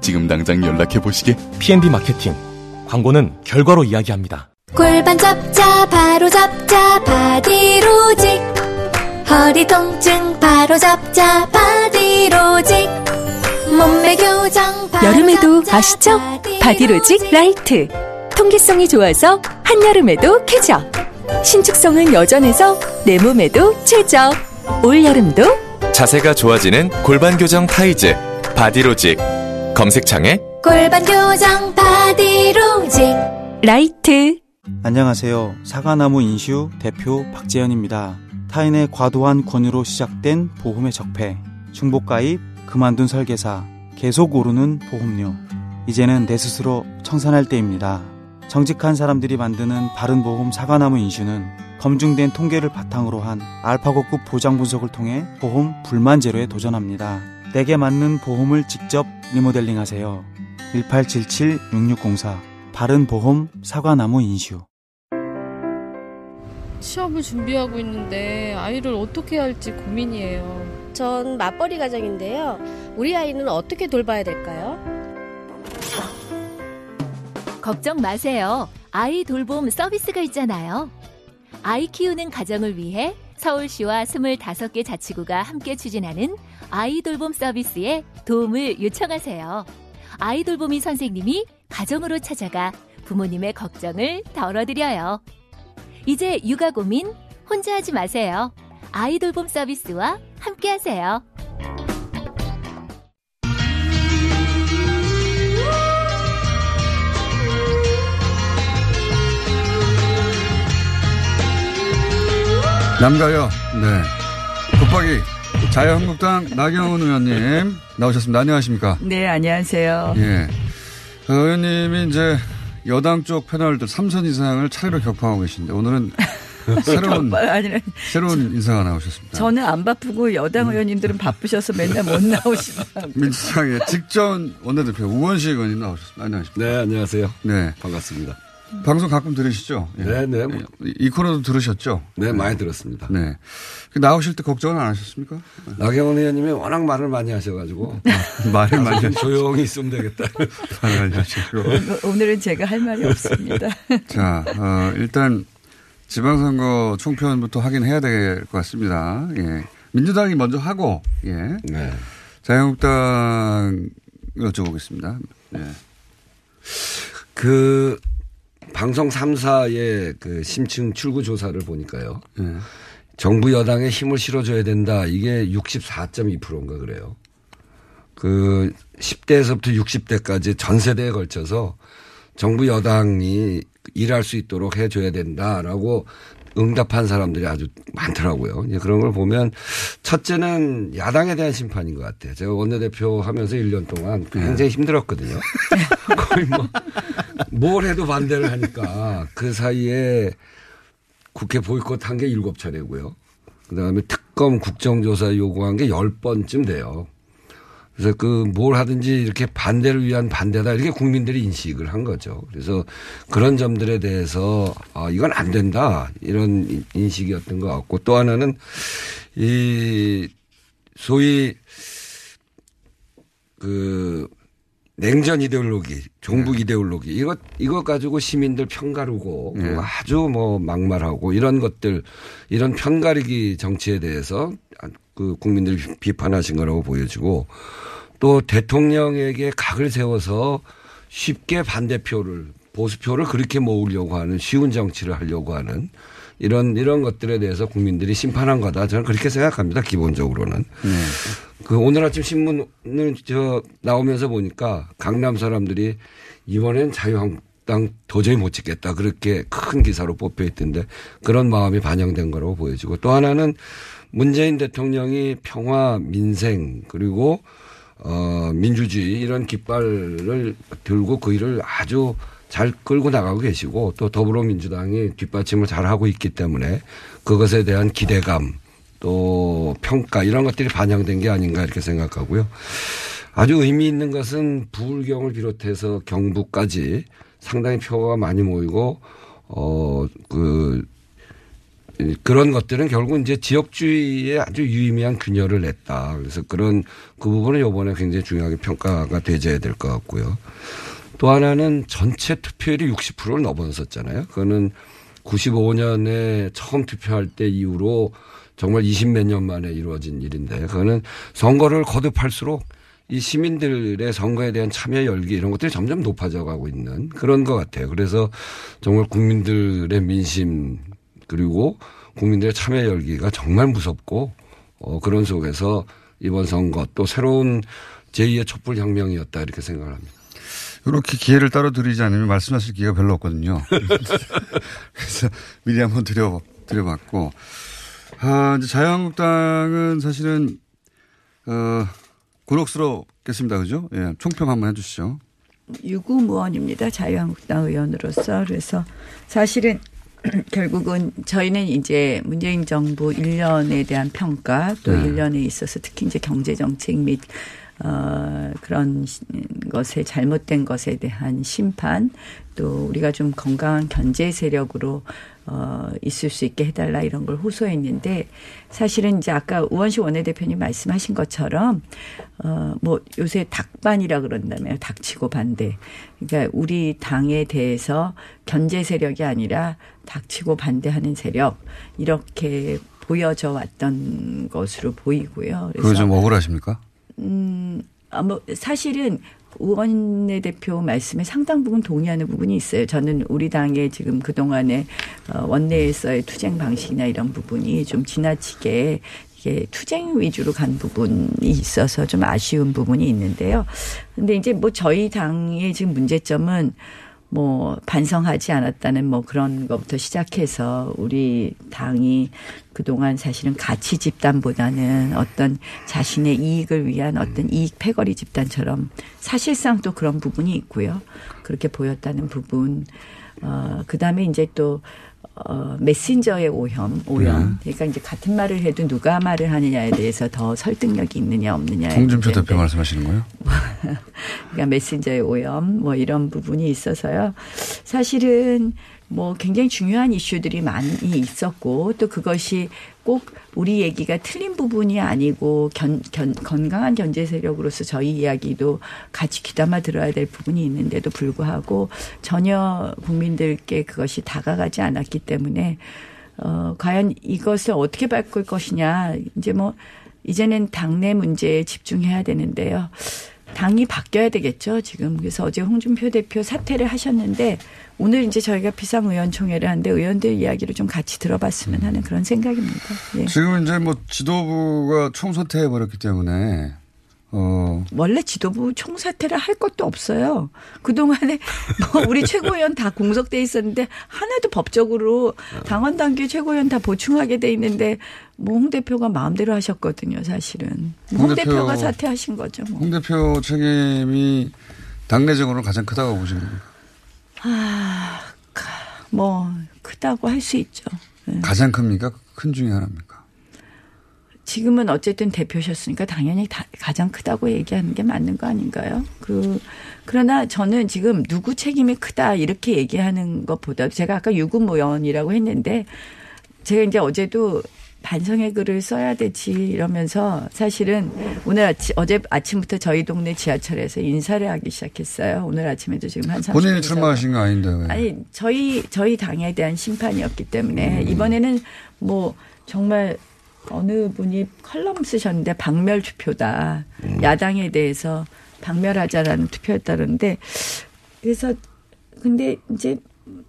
지금 당장 연락해 보시게. PNB 마케팅. 광고는 결과로 이야기합니다. 골반 잡자 바로 잡자 바디로직 허리 통증 바로 잡자 바디로직 몸매 교정 바로 여름에도 잡자, 아시죠? 바디로직 라이트 통기성이 좋아서 한여름에도 쾌적 신축성은 여전해서 내 몸에도 최적 올여름도 자세가 좋아지는 골반 교정 타이즈 바디로직 검색창에 골반 교정 바디로직 라이트 안녕하세요. 사과나무 인슈 대표 박재현입니다. 타인의 과도한 권유로 시작된 보험의 적폐, 중복가입, 그만둔 설계사, 계속 오르는 보험료. 이제는 내 스스로 청산할 때입니다. 정직한 사람들이 만드는 바른보험 사과나무 인슈는 검증된 통계를 바탕으로 한 알파고급 보장 분석을 통해 보험 불만 제로에 도전합니다. 내게 맞는 보험을 직접 리모델링 하세요. 1877-6604 바른보험 사과나무 인슈 시험을 준비하고 있는데 아이를 어떻게 할지 고민이에요. 전 맞벌이 가정인데요. 우리 아이는 어떻게 돌봐야 될까요? 걱정 마세요. 아이 돌봄 서비스가 있잖아요. 아이 키우는 가정을 위해 서울시와 25개 자치구가 함께 추진하는 아이 돌봄 서비스에 도움을 요청하세요. 아이 돌보미 선생님이 가정으로 찾아가 부모님의 걱정을 덜어드려요. 이제 육아 고민 혼자 하지 마세요. 아이 돌봄 서비스와 함께 하세요. 남가요. 네. 국박이 자유한국당 나경원 의원님 나오셨습니다. 안녕하십니까? 네, 안녕하세요. 예. 그 의원님이 이제 여당 쪽 패널들 3선 이상을 차례로 격파하고 계신데 오늘은 새로운 아니라 새로운 인사가 나오셨습니다. 저는 안 바쁘고 여당 의원님들은 바쁘셔서 맨날 못 나오시더라고요. 민주당의 직전 원내대표 우원식 의원님 나오셨습니다. 안녕하십니까? 네, 안녕하세요. 네. 반갑습니다. 방송 가끔 들으시죠? 예. 네, 네. 이, 이 코너도 들으셨죠? 네, 많이 들었습니다. 네. 그 나오실 때 걱정은 안 하셨습니까? 나경원 의원님이 워낙 말을 많이 하셔가지고. 말을 많이 하시고. 조용히 있으면 되겠다. 말을 많이 하시고. 오늘은 제가 할 말이 없습니다. 자, 어, 일단 지방선거 총편부터 확인해야 될 것 같습니다. 예. 민주당이 먼저 하고, 예. 네. 자유한국당 여쭤보겠습니다. 예. 그, 방송 3사의 그 심층 출구 조사를 보니까요. 예. 정부 여당에 힘을 실어줘야 된다. 이게 64.2%인가 그래요. 그 10대에서부터 60대까지 전 세대에 걸쳐서 정부 여당이 일할 수 있도록 해줘야 된다라고 응답한 사람들이 아주 많더라고요. 이제 그런 걸 보면 첫째는 야당에 대한 심판인 것 같아요. 제가 원내대표 하면서 1년 동안 굉장히 힘들었거든요. 거의 뭐, 뭘 해도 반대를 하니까 그 사이에 국회 보이콧 한 게 7차례고요. 그 다음에 특검 국정조사 요구한 게 10번쯤 돼요. 그래서 그 뭘 하든지 이렇게 반대를 위한 반대다 이렇게 국민들이 인식을 한 거죠. 그래서 그런 점들에 대해서 아 이건 안 된다 이런 인식이었던 것 같고 또 하나는 이 소위 그 냉전 이데올로기, 종북 네. 이데올로기 이것 이것 가지고 시민들 편가르고 네. 아주 뭐 막말하고 이런 것들 이런 편가르기 정치에 대해서 그 국민들이 비판하신 거라고 보여지고 또 대통령에게 각을 세워서 쉽게 반대표를 보수표를 그렇게 모으려고 하는 쉬운 정치를 하려고 하는 이런 이런 것들에 대해서 국민들이 심판한 거다. 저는 그렇게 생각합니다 기본적으로는. 그 오늘 아침 신문을 저 나오면서 보니까 강남 사람들이 이번엔 자유한국당 도저히 못 찍겠다. 그렇게 큰 기사로 뽑혀 있던데 그런 마음이 반영된 거라고 보여지고 또 하나는 문재인 대통령이 평화 민생 그리고 어, 민주주의 이런 깃발을 들고 그 일을 아주 잘 끌고 나가고 계시고 또 더불어민주당이 뒷받침을 잘 하고 있기 때문에 그것에 대한 기대감 또 평가 이런 것들이 반영된 게 아닌가 이렇게 생각하고요. 아주 의미 있는 것은 부울경을 비롯해서 경북까지 상당히 표가 많이 모이고 어그 그런 것들은 결국 이제 지역주의에 아주 유의미한 균열을 냈다. 그래서 그런 그 부분은 이번에 굉장히 중요하게 평가가 되져야 될 것 같고요. 또 하나는 전체 투표율이 60%를 넘어섰잖아요. 그거는 95년에 처음 투표할 때 이후로 정말 20 몇 년 만에 이루어진 일인데 그거는 선거를 거듭할수록 이 시민들의 선거에 대한 참여 열기 이런 것들이 점점 높아져 가고 있는 그런 것 같아요. 그래서 정말 국민들의 민심 그리고 국민들의 참여 열기가 정말 무섭고 어 그런 속에서 이번 선거 또 새로운 제2의 촛불 혁명이었다 이렇게 생각을 합니다. 이렇게 기회를 따로 드리지 않으면 말씀하실 기회가 별로 없거든요. 그래서 미리 한번 드려, 드려봤고. 아, 이제 자유한국당은 사실은, 어, 곤혹스럽겠습니다. 그죠? 예, 총평 한번 해주시죠. 유구무원입니다. 자유한국당 의원으로서. 그래서 사실은 결국은 저희는 이제 문재인 정부 1년에 대한 평가 또 네. 1년에 있어서 특히 이제 경제 정책 및 어, 그런 것에 잘못된 것에 대한 심판 또 우리가 좀 건강한 견제 세력으로 어, 있을 수 있게 해달라 이런 걸 호소했는데 사실은 이제 아까 우원식 원내대표님 말씀하신 것처럼 어, 뭐 요새 닭반이라 그런다며요. 닥치고 반대. 그러니까 우리 당에 대해서 견제 세력이 아니라 닥치고 반대하는 세력 이렇게 보여져 왔던 것으로 보이고요. 그거 좀 억울하십니까? 음, 아, 뭐, 사실은 의원내 대표 말씀에 상당 부분 동의하는 부분이 있어요. 저는 우리 당의 지금 그동안의 어, 원내에서의 투쟁 방식이나 이런 부분이 좀 지나치게 이게 투쟁 위주로 간 부분이 있어서 좀 아쉬운 부분이 있는데요. 근데 이제 뭐 저희 당의 지금 문제점은 뭐 반성하지 않았다는 뭐 그런 것부터 시작해서 우리 당이 그동안 사실은 가치 집단보다는 어떤 자신의 이익을 위한 어떤 이익 패거리 집단처럼 사실상 또 그런 부분이 있고요. 그렇게 보였다는 부분. 어, 그 다음에 이제 또 어, 메신저의 오염, 오염. 그러니까 이제 같은 말을 해도 누가 말을 하느냐에 대해서 더 설득력이 있느냐 없느냐. 홍준표 대표 말씀하시는 거예요? 그러니까 메신저의 오염 뭐 이런 부분이 있어서요. 사실은 뭐 굉장히 중요한 이슈들이 많이 있었고 또 그것이 꼭 우리 얘기가 틀린 부분이 아니고 견, 견, 건강한 견제 세력으로서 저희 이야기도 같이 귀담아 들어야 될 부분이 있는데도 불구하고 전혀 국민들께 그것이 다가가지 않았기 때문에 어, 과연 이것을 어떻게 바꿀 것이냐 이제 뭐 이제는 당내 문제에 집중해야 되는데요. 당이 바뀌어야 되겠죠, 지금. 그래서 어제 홍준표 대표 사퇴를 하셨는데 오늘 이제 저희가 비상의원총회를 하는데 의원들 이야기를 좀 같이 들어봤으면 하는 그런 생각입니다. 예. 지금 이제 뭐 지도부가 총선퇴해 버렸기 때문에 어 원래 지도부 총사퇴를 할 것도 없어요. 그동안에 뭐 우리 최고위원 다 공석돼 있었는데 하나도 법적으로 당원 단계 최고위원 다 보충하게 돼 있는데 뭐 홍 대표가 마음대로 하셨거든요, 사실은. 홍, 홍 대표- 대표가 사퇴하신 거죠. 뭐. 홍 대표 책임이 당내적으로 가장 크다고 보시는 겁니까? 아, 가- 뭐 크다고 할 수 있죠. 예. 가장 큽니까? 큰 중에 하나입니까? 지금은 어쨌든 대표셨으니까 당연히 다 가장 크다고 얘기하는 게 맞는 거 아닌가요? 그 그러나 저는 지금 누구 책임이 크다 이렇게 얘기하는 것보다 제가 아까 유구모연이라고 했는데 제가 이제 어제도 반성의 글을 써야 되지 이러면서 사실은 오늘 아침 어제 아침부터 저희 동네 지하철에서 인사를 하기 시작했어요. 오늘 아침에도 지금 한 30분 본인이 출마하신 거 아닌데 왜? 아니 저희 저희 당에 대한 심판이었기 때문에 이번에는 뭐 정말 어느 분이 컬럼 쓰셨는데 박멸 투표다 야당에 대해서 박멸하자라는 투표였다는데 그래서 근데 이제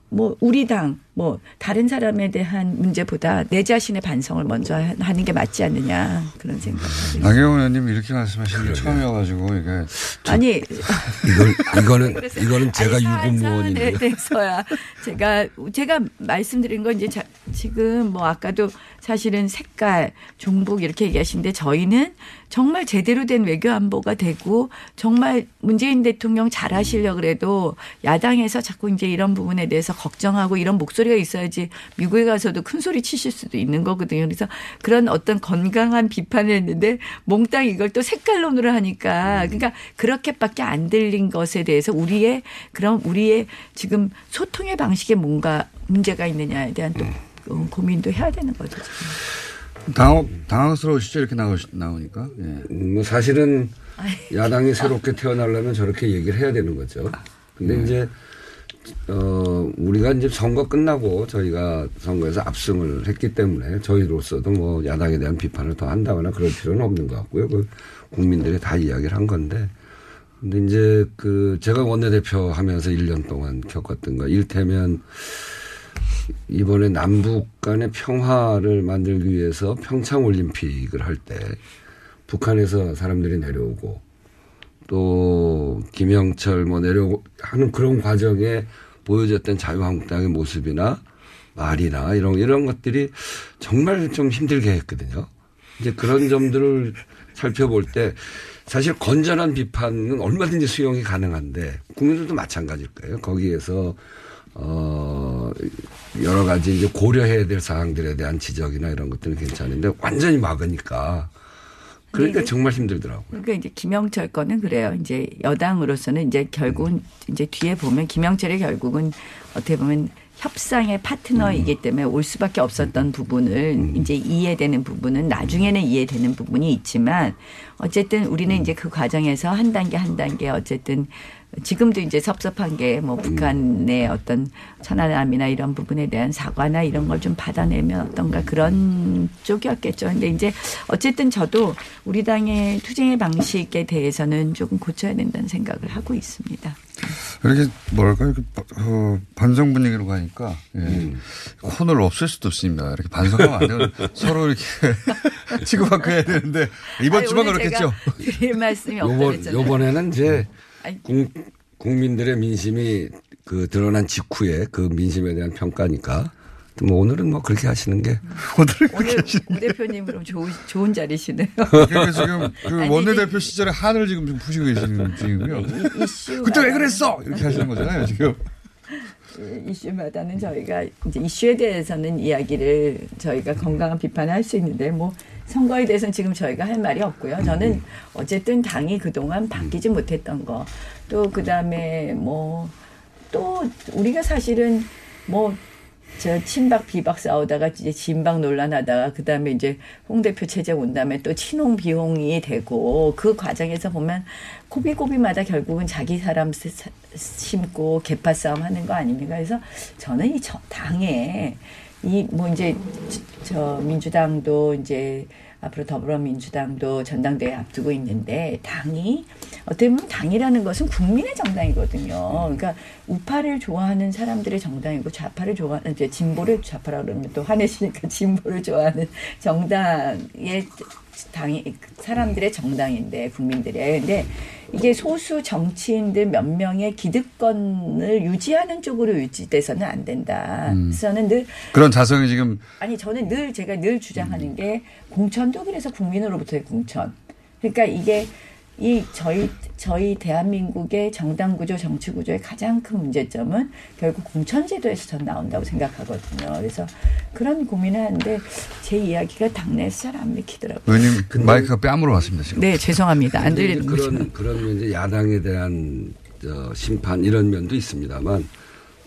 뭐 우리 당 뭐 다른 사람에 대한 문제보다 내 자신의 반성을 먼저 하- 하는 게 맞지 않느냐 그런 생각. 나경원 의원님 이렇게 말씀하시는 게 처음이어가지고 이게 아니 이걸 이거는 이거는 제가 사안에 대해서야 제가 제가 말씀드린 건 이제 자, 지금 뭐 아까도 사실은 색깔, 종북 이렇게 얘기하시는데 저희는 정말 제대로 된 외교 안보가 되고 정말 문재인 대통령 잘하시려 그래도 야당에서 자꾸 이제 이런 부분에 대해서 걱정하고 이런 목소리 가 있어야지 미국에 가서도 큰 소리 치실 수도 있는 거거든요. 그래서 그런 어떤 건강한 비판을 했는데 몽땅 이걸 또 색깔론으로 하니까 그러니까 그렇게밖에 안 들린 것에 대해서 우리의 그런 우리의 지금 소통의 방식에 뭔가 문제가 있느냐에 대한 또 어, 고민도 해야 되는 거죠. 지금. 당황, 당황스러우시죠? 이렇게 나오, 나오니까. 예. 뭐 사실은 야당이 새롭게 태어나려면 저렇게 얘기를 해야 되는 거죠. 근데 네. 이제 어 우리가 이제 선거 끝나고 저희가 선거에서 압승을 했기 때문에 저희로서도 뭐 야당에 대한 비판을 더 한다거나 그럴 필요는 없는 것 같고요. 그 국민들이 다 이야기를 한 건데. 근데 이제 그 제가 원내대표 하면서 1년 동안 겪었던 거 일테면 이번에 남북 간의 평화를 만들기 위해서 평창 올림픽을 할 때 북한에서 사람들이 내려오고 또 김영철 뭐 내려오고 하는 그런 과정에 보여졌던 자유한국당의 모습이나 말이나 이런 이런 것들이 정말 좀 힘들게 했거든요. 이제 그런 점들을 살펴볼 때 사실 건전한 비판은 얼마든지 수용이 가능한데 국민들도 마찬가지일 거예요. 거기에서 어 여러 가지 이제 고려해야 될 사항들에 대한 지적이나 이런 것들은 괜찮은데 완전히 막으니까 그러니까 정말 힘들더라고요. 그러니까 이제 김영철 거는 그래요. 이제 여당으로서는 이제 결국은 이제 뒤에 보면 김영철이 결국은 어떻게 보면 협상의 파트너이기 때문에 올 수밖에 없었던 부분을 이제 이해되는 부분은 나중에는 이해되는 부분이 있지만 어쨌든 우리는 이제 그 과정에서 한 단계 한 단계 어쨌든 지금도 이제 섭섭한 게 뭐 북한의 어떤 천안함이나 이런 부분에 대한 사과나 이런 걸 좀 받아내면 어떤가 그런 쪽이었겠죠. 근데 이제 어쨌든 저도 우리 당의 투쟁의 방식에 대해서는 조금 고쳐야 된다는 생각을 하고 있습니다. 이렇게 뭐랄까 이렇게 어, 반성 분위기로 가니까 예. 코너를 없앨 수도 없습니다. 이렇게 반성하면 안 되고 서로 이렇게 치고받고 해야 되는데 이번 아니, 주만 그렇겠죠. 드릴 말씀이 요번 없다랬잖아요. 요번에는 이제 아니. 국, 국민들의 민심이 그 드러난 직후에 그 민심에 대한 평가니까 뭐 오늘은 뭐 그렇게 하시는 게 오늘 우 대표님 그럼 좋은, 좋은 자리시네요. 그러니까 지금 그 아니, 원내 대표 시절에 한을 지금 좀 푸시고 계시는 중이고요. 이슈 그때 왜 그랬어? 이렇게 하시는 거잖아요, 지금. 이슈마다는 저희가 이제 이슈에 대해서는 이야기를 저희가 건강한 비판을 할 수 있는데 뭐 선거에 대해서는 지금 저희가 할 말이 없고요. 저는 어쨌든 당이 그동안 바뀌지 못했던 거 또 그다음에 뭐 또 우리가 사실은 뭐 저 친박 비박 싸우다가 이제 진박 논란하다가 그다음에 이제 홍 대표 체제 온 다음에 또 친홍 비홍이 되고 그 과정에서 보면 고비고비마다 결국은 자기 사람 심고 개파 싸움 하는 거 아닙니까? 그래서 저는 이 저- 당에 이 뭐 이제 저 민주당도 이제 앞으로 더불어민주당도 전당대회 앞두고 있는데 당이 어떻게 보면 당이라는 것은 국민의 정당이거든요. 그러니까 우파를 좋아하는 사람들의 정당이고 좌파를 좋아하는 이제 진보를 좌파라 그러면 또 화내시니까 진보를 좋아하는 정당의 당이 사람들의 정당인데 국민들의 근데 이게 소수 정치인들 몇 명의 기득권을 유지하는 쪽으로 유지돼서는 안 된다. 음. 그래서 저는 늘 그런 자성이 지금 아니 저는 늘 제가 늘 주장하는 게 공천도 그래서 국민으로부터의 공천. 그러니까 이게 이 저희 저희 대한민국의 정당 구조 정치 구조의 가장 큰 문제점은 결국 공천 제도에서 전 나온다고 생각하거든요. 그래서 그런 고민을 하는데 제 이야기가 당내에서 잘 안 믿기더라고요. 의원님 마이크가 뺨으로 왔습니다, 지금. 네, 죄송합니다. 안 들리는 그런 거죠. 그런 이제 야당에 대한 저 심판 이런 면도 있습니다만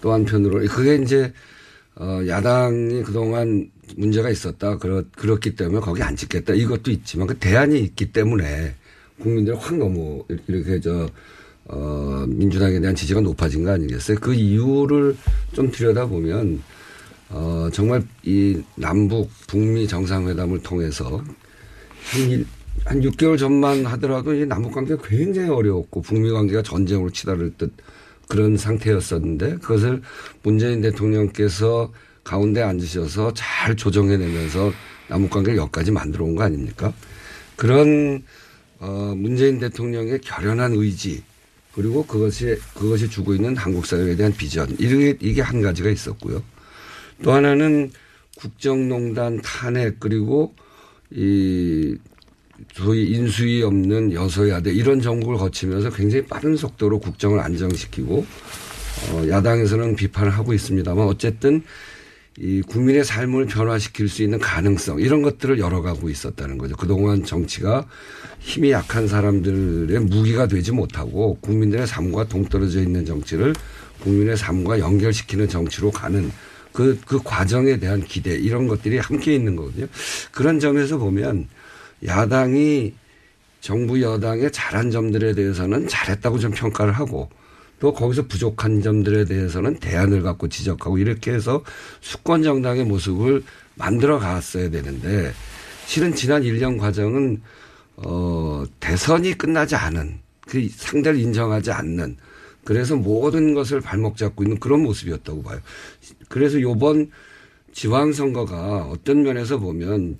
또 한편으로 그게 이제 어 야당이 그동안 문제가 있었다 그렇 그렇기 때문에 거기 안 찍겠다 이것도 있지만 그 대안이 있기 때문에 국민들 확 너무 이렇게 저 어, 민주당에 대한 지지가 높아진 거 아니겠어요? 그 이유를 좀 들여다보면, 어, 정말 이 남북, 북미 정상회담을 통해서 한, 일, 한 6개월 전만 하더라도 이 남북 관계가 굉장히 어려웠고 북미 관계가 전쟁으로 치달을 듯 그런 상태였었는데 그것을 문재인 대통령께서 가운데 앉으셔서 잘 조정해내면서 남북 관계를 여기까지 만들어 온 거 아닙니까? 그런 어 문재인 대통령의 결연한 의지 그리고 그것이 그것이 주고 있는 한국 사회에 대한 비전 이게 이게 한 가지가 있었고요. 또 하나는 국정농단 탄핵 그리고 이 소위 인수위 없는 여소야대 이런 정국을 거치면서 굉장히 빠른 속도로 국정을 안정시키고 어 야당에서는 비판을 하고 있습니다만 어쨌든 이 국민의 삶을 변화시킬 수 있는 가능성 이런 것들을 열어가고 있었다는 거죠. 그동안 정치가 힘이 약한 사람들의 무기가 되지 못하고 국민들의 삶과 동떨어져 있는 정치를 국민의 삶과 연결시키는 정치로 가는 그, 그 과정에 대한 기대 이런 것들이 함께 있는 거거든요. 그런 점에서 보면 야당이 정부 여당의 잘한 점들에 대해서는 잘했다고 좀 평가를 하고 또 거기서 부족한 점들에 대해서는 대안을 갖고 지적하고 이렇게 해서 수권 정당의 모습을 만들어 갔어야 되는데 실은 지난 1년 과정은 어 대선이 끝나지 않은 그 상대를 인정하지 않는 그래서 모든 것을 발목 잡고 있는 그런 모습이었다고 봐요. 그래서 요번 지방선거가 어떤 면에서 보면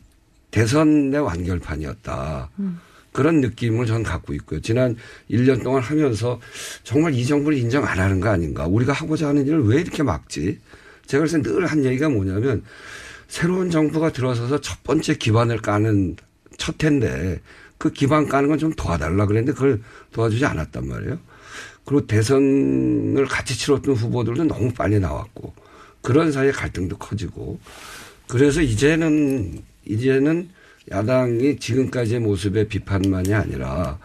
대선의 완결판이었다. 음. 그런 느낌을 전 갖고 있고요. 지난 1년 동안 하면서 정말 이 정부를 인정 안 하는 거 아닌가. 우리가 하고자 하는 일을 왜 이렇게 막지? 제가 그래서 늘 한 얘기가 뭐냐면 새로운 정부가 들어서서 첫 번째 기반을 까는 첫 해인데 그 기반 까는 건 좀 도와달라 그랬는데 그걸 도와주지 않았단 말이에요. 그리고 대선을 같이 치렀던 후보들도 너무 빨리 나왔고 그런 사이에 갈등도 커지고 그래서 이제는 이제는 야당이 지금까지의 모습의 비판만이 아니라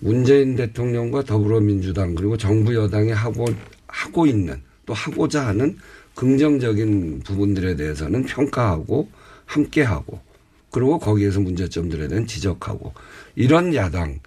문재인 대통령과 더불어민주당 그리고 정부 여당이 하고 하고 있는 또 하고자 하는 긍정적인 부분들에 대해서는 평가하고 함께하고 그리고 거기에서 문제점들에 대한 지적하고 이런 야당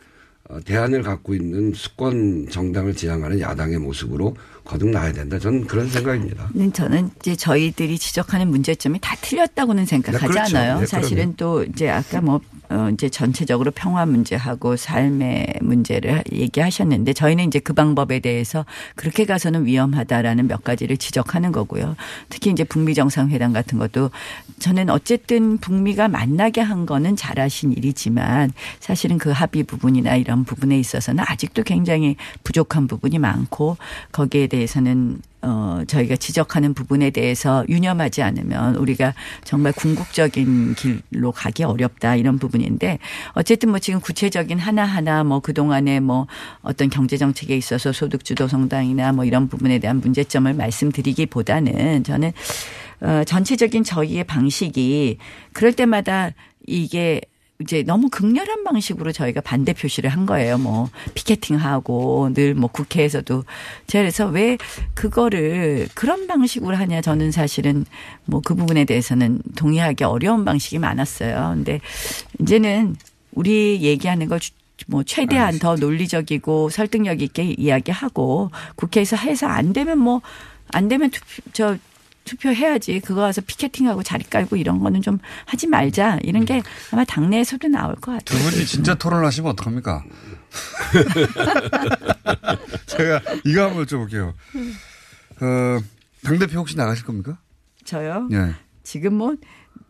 어, 대안을 갖고 있는 수권 정당을 지향하는 야당의 모습으로 거듭나야 된다. 저는 그런 생각입니다. 저는 이제 저희들이 지적하는 문제점이 다 틀렸다고는 생각하지 네, 그렇죠. 않아요. 네, 사실은 또 이제 아까 뭐 어, 이제 전체적으로 평화 문제하고 삶의 문제를 얘기하셨는데 저희는 이제 그 방법에 대해서 그렇게 가서는 위험하다라는 몇 가지를 지적하는 거고요. 특히 이제 북미 정상회담 같은 것도 저는 어쨌든 북미가 만나게 한 거는 잘하신 일이지만 사실은 그 합의 부분이나 이런 부분에 있어서는 아직도 굉장히 부족한 부분이 많고 거기에 대해서는 어, 저희가 지적하는 부분에 대해서 유념하지 않으면 우리가 정말 궁극적인 길로 가기 어렵다 이런 부분인데 어쨌든 뭐 지금 구체적인 하나하나 뭐 그동안에 뭐 어떤 경제정책에 있어서 소득주도 성당이나 뭐 이런 부분에 대한 문제점을 말씀드리기보다는 저는 어, 전체적인 저희의 방식이 그럴 때마다 이게 이제 너무 극렬한 방식으로 저희가 반대 표시를 한 거예요. 뭐 피켓팅하고 늘 뭐 국회에서도 제가 그래서 왜 그거를 그런 방식으로 하냐 저는 사실은 뭐 그 부분에 대해서는 동의하기 어려운 방식이 많았어요. 근데 이제는 우리 얘기하는 걸 뭐 최대한 더 논리적이고 설득력 있게 이야기하고 국회에서 해서 안 되면 뭐안 되면 투표, 저 투표해야지. 그거 와서 피켓팅하고 자리 깔고 이런 거는 좀 하지 말자. 이런 게 아마 당내에서도 나올 것두 같아요. 분이 진짜 토론하시면 어떡합니까? 제가 이거 한번 여쭤볼게요. 어, 당대표 혹시 나가실 겁니까? 저요? 예. 지금 뭐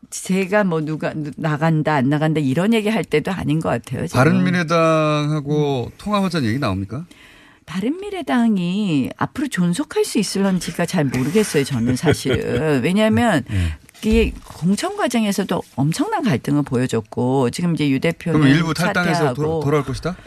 제가 뭐 누가 나간다 안 나간다 이런 얘기 할 때도 아닌 것 같아요. 지금. 바른미래당하고 통합하자는 얘기 나옵니까? 바른미래당이 앞으로 존속할 수 있을런지가 잘 모르겠어요. 저는 사실은 왜냐하면 네. 이게 공천 과정에서도 엄청난 갈등을 보여줬고 지금 이제 유 대표는 그럼 일부 탈당해서 돌아올 것이다?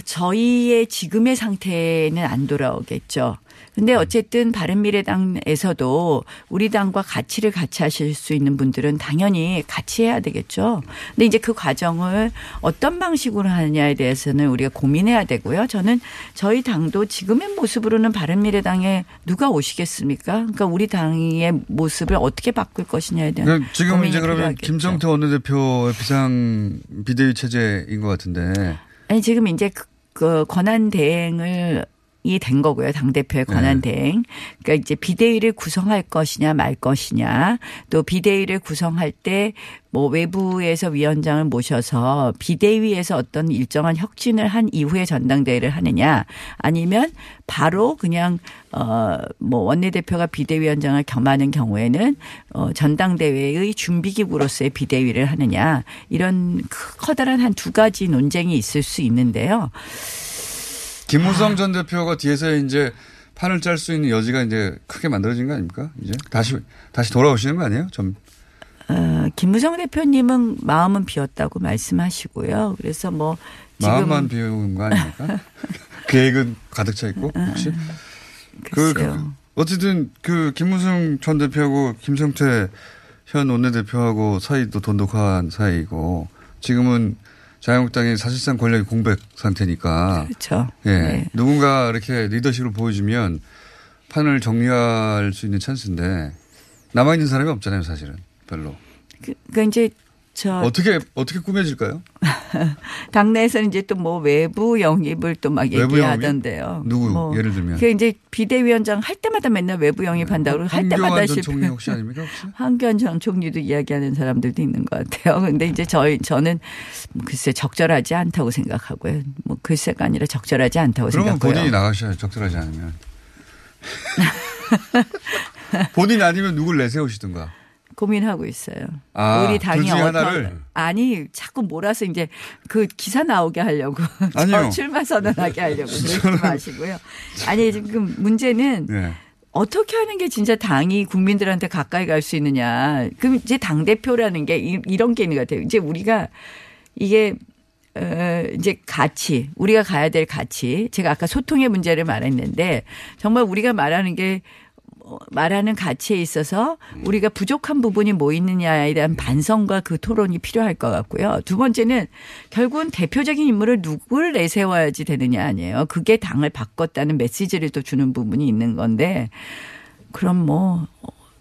아, 저희의 지금의 상태는 안 돌아오겠죠. 근데 어쨌든 바른미래당에서도 우리 당과 가치를 같이 하실 수 있는 분들은 당연히 같이 해야 되겠죠. 근데 이제 그 과정을 어떤 방식으로 하느냐에 대해서는 우리가 고민해야 되고요. 저는 저희 당도 지금의 모습으로는 바른미래당에 누가 오시겠습니까? 그러니까 우리 당의 모습을 어떻게 바꿀 것이냐에 대한 그럼 지금 이제 그러면 필요하겠죠. 김정태 원내대표의 비상 비대위 체제인 것 같은데 아니 지금 이제 그, 그 권한 대행을 이된 거고요. 당대표의 권한 대행. 그러니까 이제 비대위를 구성할 것이냐 말 것이냐 또 비대위를 구성할 때 뭐 외부에서 위원장을 모셔서 비대위에서 어떤 일정한 혁신을 한 이후에 전당대회를 하느냐 아니면 바로 그냥 어뭐 원내대표가 비대위원장을 겸하는 경우에는 어 전당대회의 준비기구로서의 비대위를 하느냐 이런 크- 커다란 한 두 가지 논쟁이 있을 수 있는데요. 김무성 전 대표가 뒤에서 이제 판을 짤 수 있는 여지가 이제 크게 만들어진 거 아닙니까? 이제 다시 다시 돌아오시는 거 아니에요? 좀 어, 김무성 대표님은 마음은 비었다고 말씀하시고요. 그래서 뭐 마음만 비운 거 아닙니까? 계획은 가득 차 있고 혹시 그, 그 어쨌든 그 김무성 전 대표하고 김성태 현 원내대표하고 사이도 돈독한 사이고 지금은 자유한국당이 사실상 권력이 공백 상태니까 그렇죠. 예. 네. 누군가 이렇게 리더십을 보여주면 판을 정리할 수 있는 찬스인데 남아있는 사람이 없잖아요, 사실은. 별로. 그, 그러니까 이제 저 어떻게, 어떻게 꾸며질까요? 당내에서는 이제 또 뭐 외부 영입을 또 막 얘기하던데요. 누구? 뭐 예를 들면. 그 이제 비대위원장 할 때마다 맨날 외부 영입한다고 그러고 할 때마다 황교안 전 실패. 총리 혹시 아닙니까? 혹시? 황교안 전 총리도 이야기하는 사람들도 있는 것 같아요. 근데 이제 저희 저는 뭐 글쎄 적절하지 않다고 생각하고요. 뭐 글쎄가 아니라 적절하지 않다고 그러면 생각하고요. 본인이 나가셔야 적절하지 않으면. 본인 아니면 누굴 내세우시든가. 고민하고 있어요. 아, 우리 둘 당이 어떤 하나를? 아니 자꾸 몰아서 이제 그 기사 나오게 하려고 아니요. 저 출마 선언하게 하려고 그러지 마시고요. 아니 지금 문제는 네. 어떻게 하는 게 진짜 당이 국민들한테 가까이 갈 수 있느냐. 그럼 이제 당 대표라는 게 이- 이런 게 있는 것 같아요. 이제 우리가 이게 어 이제 가치 우리가 가야 될 가치 제가 아까 소통의 문제를 말했는데 정말 우리가 말하는 게 어, 말하는 가치에 있어서 우리가 부족한 부분이 뭐 있느냐에 대한 반성과 그 토론이 필요할 것 같고요. 두 번째는 결국은 대표적인 인물을 누굴 내세워야지 되느냐 아니에요. 그게 당을 바꿨다는 메시지를 또 주는 부분이 있는 건데 그럼 뭐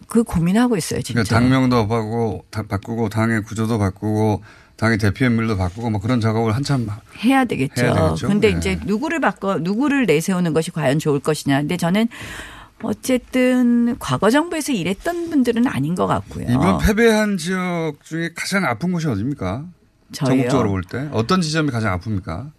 그 고민하고 있어요, 진짜. 그러니까 당명도 바꾸고, 다- 바꾸고, 당의 구조도 바꾸고, 당의 대표 인물도 바꾸고, 뭐 그런 작업을 한참 해야 되겠죠. 해야 되겠죠. 근데 네. 이제 누구를 바꿔 누구를 내세우는 것이 과연 좋을 것이냐. 근데 저는 어쨌든 과거 정부에서 일했던 분들은 아닌 것 같고요. 이번 패배한 지역 중에 가장 아픈 곳이 어디입니까? 저요? 전국적으로 볼 때 어떤 지점이 가장 아픕니까?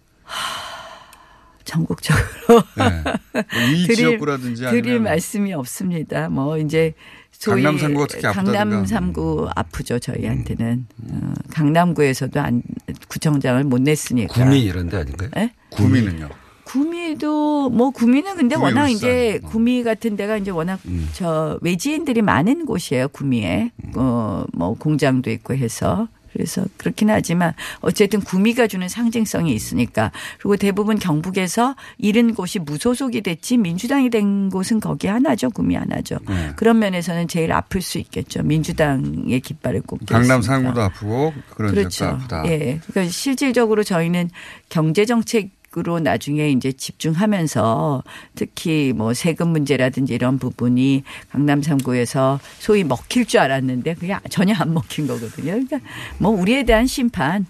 전국적으로 네. 뭐이 드릴- 지역구라든지 아니면 드릴 말씀이 없습니다. 뭐 이제 소위 강남 삼구가 특히 아프다든가. 강남 3구 아프죠 저희한테는 어, 강남구에서도 안 구청장을 못 냈으니까 구미 이런 데 아닌가요? 예? 구미는요. 구미도 뭐 구미는 근데 구미, 워낙 울산. 이제 구미 같은 데가 이제 워낙 저 외지인들이 많은 곳이에요 구미에 어뭐 공장도 있고 해서 그래서 그렇긴 하지만 어쨌든 구미가 주는 상징성이 있으니까 그리고 대부분 경북에서 잃은 곳이 무소속이 됐지 민주당이 된 곳은 거기 하나죠 구미 하나죠 네. 그런 면에서는 제일 아플 수 있겠죠 민주당의 깃발을 꼽게 강남. 상구도 아프고 그런 그렇죠. 아프다. 예. 그러니까 실질적으로 저희는 경제 정책 으로 나중에 이제 집중하면서 특히 뭐 세금 문제라든지 이런 부분이 강남 3구에서 소위 먹힐 줄 알았는데 그게 전혀 안 먹힌 거거든요. 그러니까 뭐 우리에 대한 심판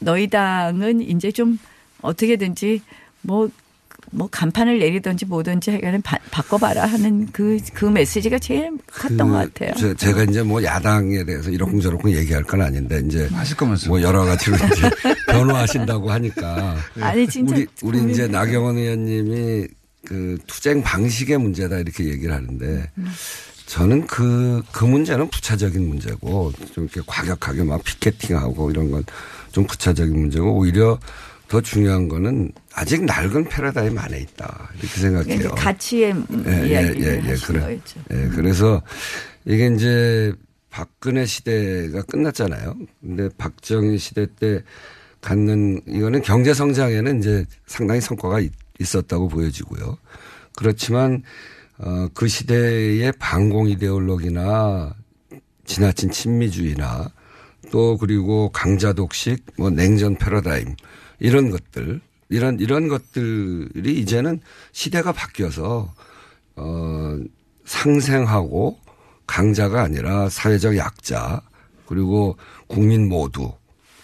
너희 당은 이제 좀 어떻게든지 뭐 뭐 간판을 내리든지 뭐든지 하여간 바, 바꿔봐라 하는 그, 그 메시지가 제일 컸던 것 같아요. 제, 제가 이제 뭐 야당에 대해서 이러쿵저러쿵 얘기할 건 아닌데 이제 하실 거면서 뭐 여러 가지로 이제 변호하신다고 하니까 아니, 진짜 우리 우리 이제 고민돼요. 나경원 의원님이 그 투쟁 방식의 문제다 이렇게 얘기를 하는데 저는 그, 그 문제는 부차적인 문제고 좀 이렇게 과격하게 막 피켓팅하고 이런 건 좀 부차적인 문제고 오히려 더 중요한 거는 아직 낡은 패러다임 안에 있다 이렇게 생각해요. 가치의 이야기를 하신 그래. 거였죠. 예, 그래서 이게 이제 박근혜 시대가 끝났잖아요. 근데 박정희 시대 때 갖는 이거는 경제 성장에는 이제 상당히 성과가 있- 있었다고 보여지고요. 그렇지만 어, 그 시대의 반공 이데올로기나 지나친 친미주의나 또 그리고 강자 독식 뭐 냉전 패러다임 이런 것들 이런 이런 것들이 이제는 시대가 바뀌어서 어 상생하고 강자가 아니라 사회적 약자 그리고 국민 모두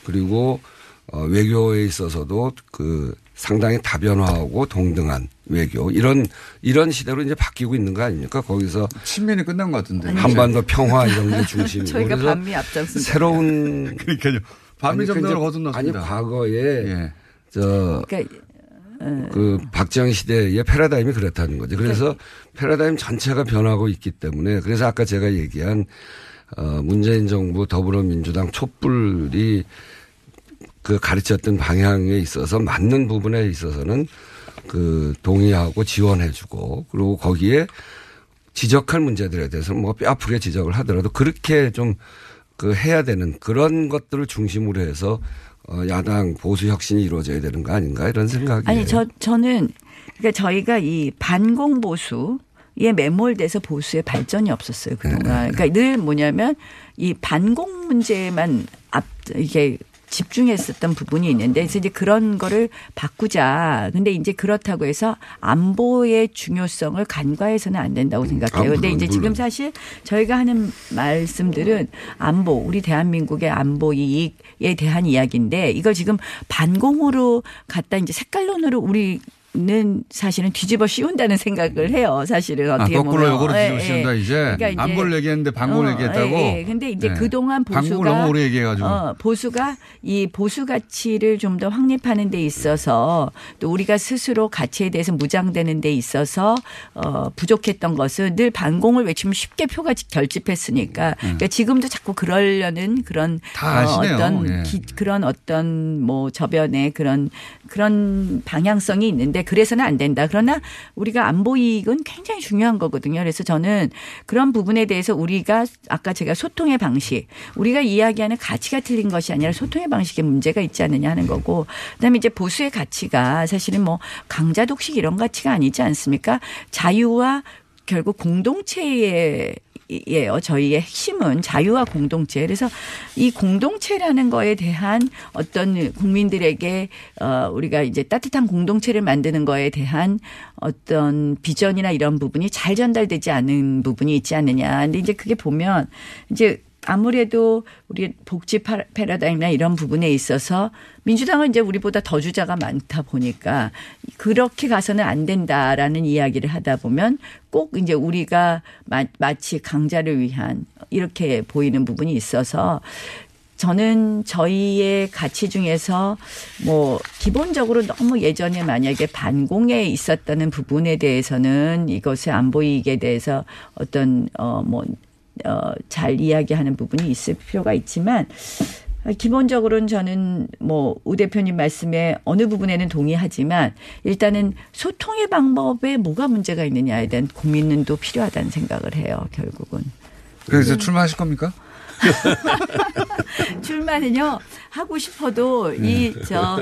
그리고 어 외교에 있어서도 그 상당히 다변화하고 동등한 외교 이런 이런 시대로 이제 바뀌고 있는 거 아닙니까? 거기서 친민이 끝난 것 같은데 한반도 평화 이런 게 중심이고 저희가 그래서 반미 앞장섭니다. 새로운 그러니까요. 반미 아니, 정도로 이제- 거듭났습니다. 아니 과거에 예. 저 그러니까 그 박정희 시대의 패러다임이 그렇다는 거죠. 그래서 패러다임 전체가 변하고 있기 때문에 그래서 아까 제가 얘기한 어 문재인 정부 더불어민주당 촛불이 그 가르쳤던 방향에 있어서 맞는 부분에 있어서는 그 동의하고 지원해주고 그리고 거기에 지적할 문제들에 대해서 뭐 뼈아프게 지적을 하더라도 그렇게 좀 그 해야 되는 그런 것들을 중심으로 해서 어 야당 보수 혁신이 이루어져야 되는 거 아닌가 이런 생각이 아니 저 저는 그러니까 저희가 이 반공 보수 에 매몰돼서 보수의 발전이 없었어요 그동안. 그러니까 늘 뭐냐면 이 반공 문제만 앞 이게 집중했었던 부분이 있는데 그래서 이제 그런 거를 바꾸자. 근데 이제 그렇다고 해서 안보의 중요성을 간과해서는 안 된다고 생각해요. 아, 근데 이제 지금. 사실 저희가 하는 말씀들은 안보, 우리 대한민국의 안보 이익에 대한 이야기인데 이걸 지금 반공으로 갖다 이제 색깔론으로 우리 는 사실은 뒤집어 씌운다는 생각을 해요. 사실은 아, 어떻게 거꾸로 보면. 요거를 예, 뒤집어 예. 씌운다 이제 그러니까 이제 안보를 얘기했는데 반공을 어, 얘기했다고. 예, 예. 근데 이제 예. 그동안 보수가 너무 오래 얘기해 가지고. 어, 보수가 이 보수 가치를 좀 더 확립하는 데 있어서 또 우리가 스스로 가치에 대해서 무장되는 데 있어서 어, 부족했던 것은 늘 반공을 외치면 쉽게 표가 결집했으니까 그러니까 지금도 자꾸 그러려는 그런 음. 다 아시네요. 어떤 예. 기- 그런 어떤 뭐 저변의 그런 그런 방향성이 있는데 그래서는 안 된다. 그러나 우리가 안보 이익은 굉장히 중요한 거거든요. 그래서 저는 그런 부분에 대해서 우리가 아까 제가 소통의 방식, 우리가 이야기하는 가치가 틀린 것이 아니라 소통의 방식에 문제가 있지 않느냐 하는 거고, 그다음에 이제 보수의 가치가 사실은 뭐 강자 독식 이런 가치가 아니지 않습니까? 자유와 결국 공동체의 예요. 저희의 핵심은 자유와 공동체. 그래서 이 공동체라는 거에 대한 어떤 국민들에게 어 우리가 이제 따뜻한 공동체를 만드는 거에 대한 어떤 비전이나 이런 부분이 잘 전달되지 않은 부분이 있지 않느냐. 근데 이제 그게 보면 이제 아무래도 우리 복지 파- 패러다임이나 이런 부분에 있어서 민주당은 이제 우리보다 더 주자가 많다 보니까 그렇게 가서는 안 된다라는 이야기를 하다 보면 꼭 이제 우리가 마, 마치 강자를 위한 이렇게 보이는 부분이 있어서 저는 저희의 가치 중에서 뭐 기본적으로 너무 예전에 만약에 반공에 있었다는 부분에 대해서는 이것의 안보 이익에 대해서 어떤 어뭐 어, 잘 이야기하는 부분이 있을 필요가 있지만 기본적으로는 저는 뭐 우 대표님 말씀에 어느 부분에는 동의하지만 일단은 소통의 방법에 뭐가 문제가 있느냐에 대한 고민은 또 필요하다는 생각을 해요. 결국은. 그래서 출마하실 겁니까? 출마는요 하고 싶어도 이 저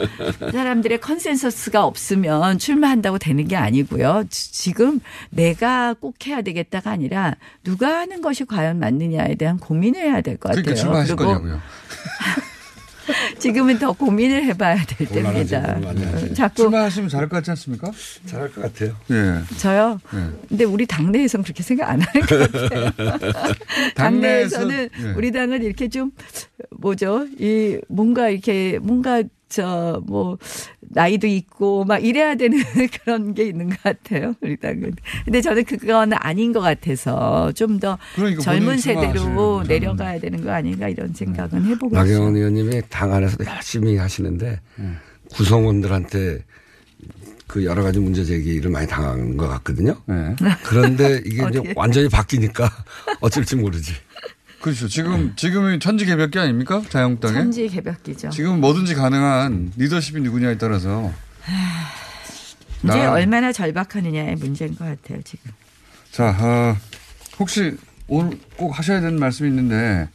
사람들의 consensus가 없으면 출마한다고 되는 게 아니고요. 지- 지금 내가 꼭 해야 되겠다가 아니라 누가 하는 것이 과연 맞느냐에 대한 고민을 해야 될 것 같아요. 그러니까 출마하실 거냐고요. 지금은 더 고민을 해봐야 될 때입니다. 어, 자꾸 출마하시면 잘할 것 같지 않습니까? 잘할 것 같아요. 예. 저요. 예. 근데 우리 당내에서는 그렇게 생각 안 하는 것 같아요. 당내에서는 당내에서, 예. 우리 당은 이렇게 좀 뭐죠? 이 뭔가 이렇게 뭔가 저 뭐 나이도 있고 막 이래야 되는 그런 게 있는 것 같아요. 우리 당은. 근데 저는 그건 아닌 것 같아서 좀더 그러니까 젊은 세대로. 내려가야 되는 거 아닌가 이런 생각은 해보고 나경원 있어요. 의원님이 당 안에서도 열심히 하시는데 구성원들한테 그 여러 가지 문제 제기를 많이 당한 것 같거든요. 그런데 이게 이제? 완전히 바뀌니까 어쩔지 모르지. 그렇죠. 지금 지금은 천지 개벽기 아닙니까? 자유한국당에. 천지 개벽기죠. 지금 뭐든지 가능한 리더십이 누구냐에 따라서 이제 나- 얼마나 절박하느냐의 문제인 것 같아요 지금. 자 어, 혹시 오늘 꼭 하셔야 되는 말씀이 있는데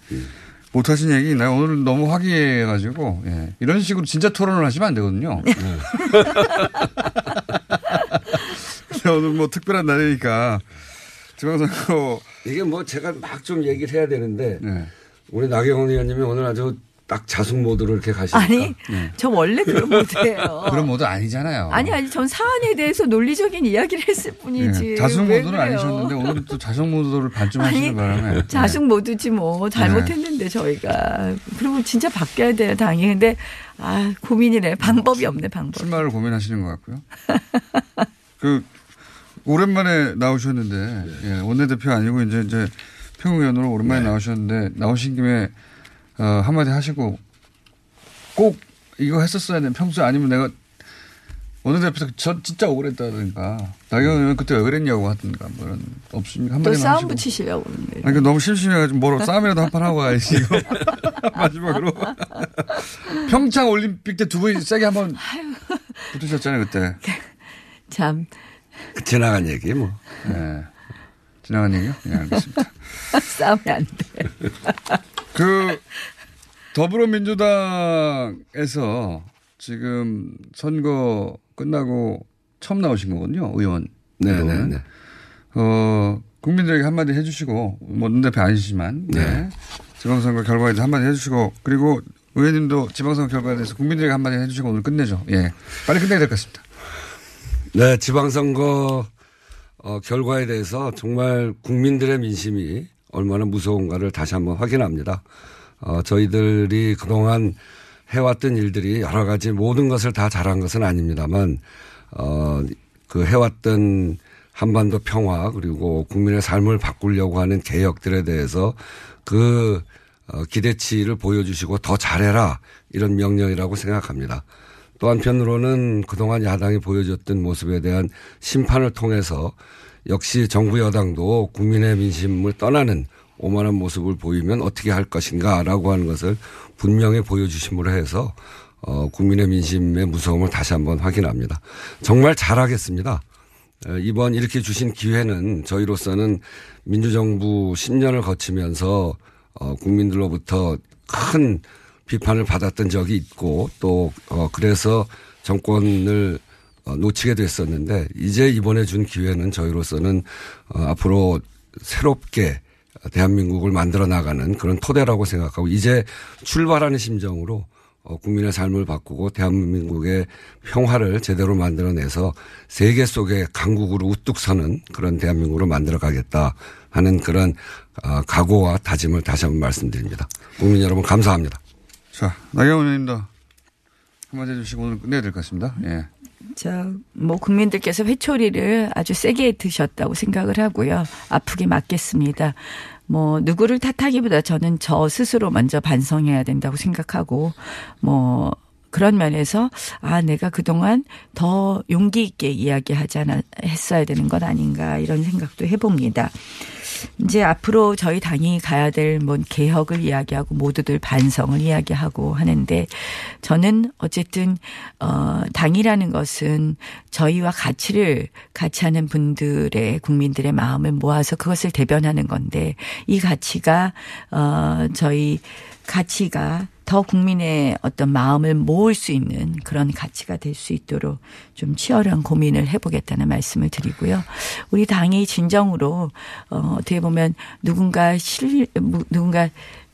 못 하신 얘기 있나요? 오늘 너무 화기해가지고 예. 이런 식으로 진짜 토론을 하시면 안 되거든요. 근데 오늘 뭐 특별한 날이니까 지방선거 이게 뭐 제가 막 좀 얘기를 해야 되는데 네. 우리 나경원 의원님이 오늘 아주 딱 자숙 모드로 이렇게 가시니까 아니 저 원래 그런 모드예요. 네. 그런 모드 아니잖아요. 아니 아니 전 사안에 대해서 논리적인 이야기를 했을 뿐이지. 예, 자숙 왜 모드는? 아니셨는데 오늘 또 자숙 모드를 반쯤하시는 아니, 바람에 자숙 모드지 뭐 잘못했는데 저희가 그리고 진짜 바뀌어야 돼요 당이 근데 아 고민이네 방법이 없네 방법. 출마를 고민하시는 것 같고요. 그 오랜만에 나오셨는데 예, 원내대표 아니고 이제 이제 평의원으로 오랜만에 나오셨는데 나오신 김에 어, 한마디 하시고 꼭 이거 했었어야 되는 평소에 아니면 내가 원내대표 저 진짜 억울했다든가 나경원 의원 그때 왜 그랬냐고 하든가 뭐 이런 없습니까? 또 한마디만 싸움 하시고. 붙이시려고 그러는데. 아니, 그 너무 심심해가지고 뭐로 싸움이라도 한 판 하고 가야지. 이거. 마지막으로. 평창 올림픽 때 두 분이 세게 한번 붙으셨잖아요, 그때. 참. 지나간 얘기 뭐. 네. 지나간 얘기요? 네, 알겠습니다. 싸우면 안 돼. 그, 더불어민주당에서 지금 선거 끝나고 처음 나오신 거거든요, 의원. 네네 네. 어, 국민들에게 한마디 해주시고, 뭐, 눈대표 아니시지만, 네. 지방선거 결과에 대해서 한마디 해주시고, 그리고 의원님도 지방선거 결과에 대해서 국민들에게 한마디 해주시고 오늘 끝내죠. 예. 빨리 끝내야 될 것 같습니다. 네, 지방선거 어, 결과에 대해서 정말 국민들의 민심이 얼마나 무서운가를 다시 한번 확인합니다. 어, 저희들이 그동안 해왔던 일들이 여러 가지 모든 것을 다 잘한 것은 아닙니다만, 어, 그 해왔던 한반도 평화 그리고 국민의 삶을 바꾸려고 하는 개혁들에 대해서 그 어, 기대치를 보여주시고 더 잘해라 이런 명령이라고 생각합니다. 또 한편으로는 그동안 야당이 보여줬던 모습에 대한 심판을 통해서 역시 정부 여당도 국민의 민심을 떠나는 오만한 모습을 보이면 어떻게 할 것인가라고 하는 것을 분명히 보여주심으로 해서 어, 국민의 민심의 무서움을 다시 한번 확인합니다. 정말 잘하겠습니다. 에, 이번 이렇게 주신 기회는 저희로서는 민주정부 10년을 거치면서 어, 국민들로부터 큰 비판을 받았던 적이 있고 또 어, 그래서 정권을 어, 놓치게 됐었는데 이제 이번에 준 기회는 저희로서는 어, 앞으로 새롭게 대한민국을 만들어 나가는 그런 토대라고 생각하고 이제 출발하는 심정으로 어, 국민의 삶을 바꾸고 대한민국의 평화를 제대로 만들어내서 세계 속의 강국으로 우뚝 서는 그런 대한민국으로 만들어 가겠다 하는 그런 어, 각오와 다짐을 다시 한번 말씀드립니다. 국민 여러분 감사합니다. 자, 나경원 의원님도 한마디 해주시고 오늘 끝내야 될 것 같습니다. 예. 자, 뭐 국민들께서 회초리를 아주 세게 드셨다고 생각을 하고요. 아프게 맞겠습니다. 뭐 누구를 탓하기보다 저는 저 스스로 먼저 반성해야 된다고 생각하고 뭐 그런 면에서 아 내가 그동안 더 용기 있게 이야기하지 않아 했어야 되는 것 아닌가 이런 생각도 해봅니다. 이제 앞으로 저희 당이 가야 될뭔 개혁을 이야기하고 모두들 반성을 이야기하고 하는데 저는 어쨌든 어 당이라는 것은 저희와 가치를 같이 하는 분들의 국민들의 마음을 모아서 그것을 대변하는 건데 이 가치가 어 저희 가치가 더 국민의 어떤 마음을 모을 수 있는 그런 가치가 될 수 있도록 좀 치열한 고민을 해보겠다는 말씀을 드리고요. 우리 당이 진정으로 어 어떻게 보면 누군가 실 누군가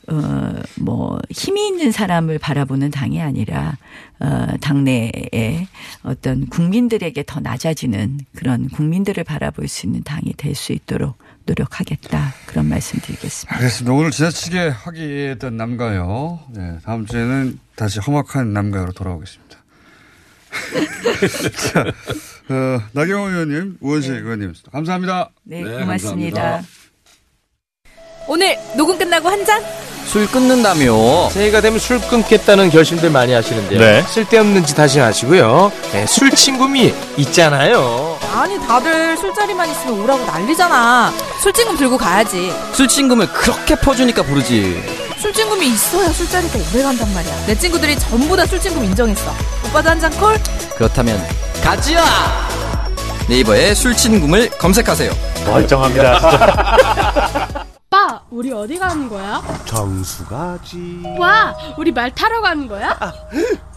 어 뭐 힘이 있는 사람을 바라보는 당이 아니라 어 당내에 어떤 국민들에게 더 낮아지는 그런 국민들을 바라볼 수 있는 당이 될 수 있도록 노력하겠다 그런 말씀드리겠습니다. 알겠습니다. 오늘 지나치게 화기애애했던 남가요. 네, 다음 주에는 다시 험악한 남가요로 돌아오겠습니다. 자, 어, 나경원 의원님, 우원식 의원님, 감사합니다. 네, 고맙습니다. 오늘 녹음 끝나고 한 잔? 술 끊는다며 새해가 되면 술 끊겠다는 결심들 많이 하시는데요 네. 쓸데없는 짓 하지 마시고요 네, 술 친구미 있잖아요 아니 다들 술자리만 있으면 오라고 난리잖아. 술친금 들고 가야지. 술친금을 그렇게 퍼주니까 부르지. 술친금이 있어야 술자리가 오래 간단 말이야. 내 친구들이 전부 다 술친금 인정했어. 오빠도 한 잔 콜? 그렇다면 가지야! 네이버에 술친금을 검색하세요. 멀쩡합니다. 오빠, 우리 어디 가는 거야? 정수 가지. 와, 우리 말 타러 가는 거야?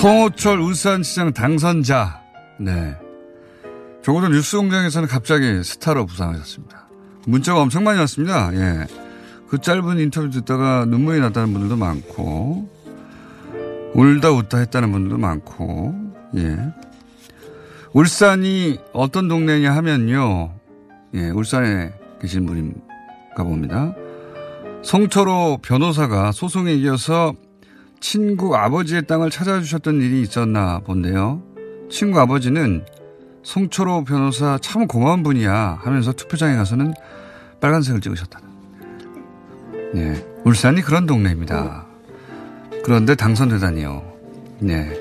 송호철 울산시장 당선자. 네. 전 뉴스공장에서는 갑자기 스타로 부상하셨습니다. 문자가 엄청 많이 왔습니다. 예. 그 짧은 인터뷰 듣다가 눈물이 났다는 분들도 많고, 울다 웃다 했다는 분들도 많고, 예. 울산이 어떤 동네냐 하면요. 예, 울산에 계신 분인가 봅니다. 송철호 변호사가 소송에 이어서 친구 아버지의 땅을 찾아주셨던 일이 있었나 본데요. 친구 아버지는 송철호 변호사 참 고마운 분이야 하면서 투표장에 가서는 빨간색을 찍으셨다. 네. 울산이 그런 동네입니다. 그런데 당선되다니요. 네.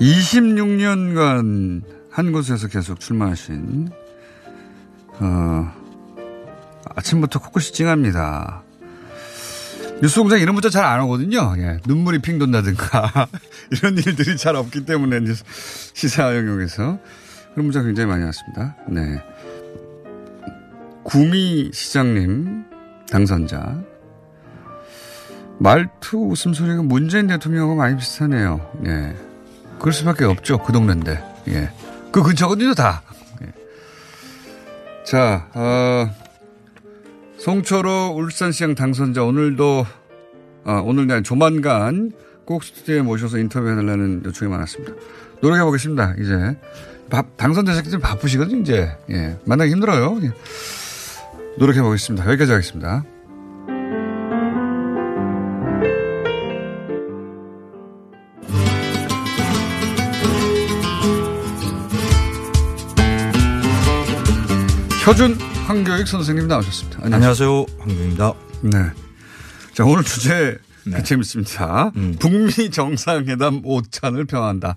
26년간 한 곳에서 계속 출마하신, 어, 아침부터 코끝이 찡합니다. 뉴스공장 이런 문자 잘 안 오거든요. 예. 눈물이 핑 돈다든가 이런 일들이 잘 없기 때문에 이제 시사 영역에서 그런 문자 굉장히 많이 왔습니다. 네. 구미 시장님 당선자 말투 웃음소리가 문재인 대통령하고 많이 비슷하네요. 예. 그럴 수밖에 없죠. 그 동네인데. 예. 그 근처거든요, 다. 예. 자, 어, 송철호 울산시장 당선자 오늘도 아, 오늘 날 조만간 꼭 스튜디오에 모셔서 인터뷰해달라는 요청이 많았습니다. 노력해 보겠습니다. 이제 밥, 당선되셨기 바쁘시거든요. 이제 예, 만나기 힘들어요. 예. 노력해 보겠습니다. 여기까지 하겠습니다. 효준 황교익 선생님 나오셨습니다. 안녕하세요. 황교익입니다. 네. 자, 오늘 주제 네. 재밌습니다. 음. 북미 정상회담 오찬을 평한다.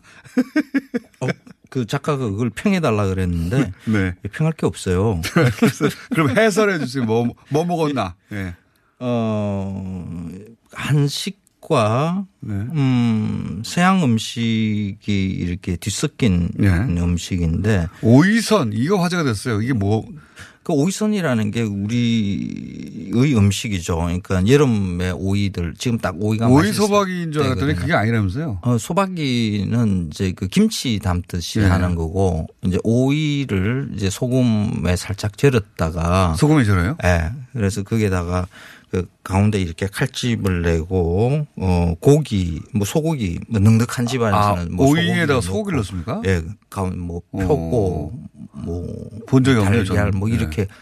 어, 그 작가가 그걸 평해달라 그랬는데 네. 평할 게 없어요. 그럼 해설해 주세요. 뭐, 뭐 먹었나? 네. 어, 한식과 네. 음, 서양 음식이 이렇게 뒤섞인 네. 음식인데 오이선 이거 화제가 됐어요. 이게 뭐 그 오이선이라는 게 우리의 음식이죠. 그러니까 여름에 오이들 지금 딱 오이가 오이 소박이인 줄 알았더니 그게 아니라면서요? 어, 소박이는 이제 그 김치 담듯이 네. 하는 거고 이제 오이를 이제 소금에 살짝 절였다가 소금에 절여요? 예. 네. 그래서 거기에다가 그 가운데 이렇게 칼집을 내고 어 고기 뭐 소고기 뭐 능득한 집안에서는 아, 뭐 오이에다가 소고기를 넣습니까? 예, 가운 뭐 표고 뭐본 적이 없네요. 달걀 뭐 이렇게 네.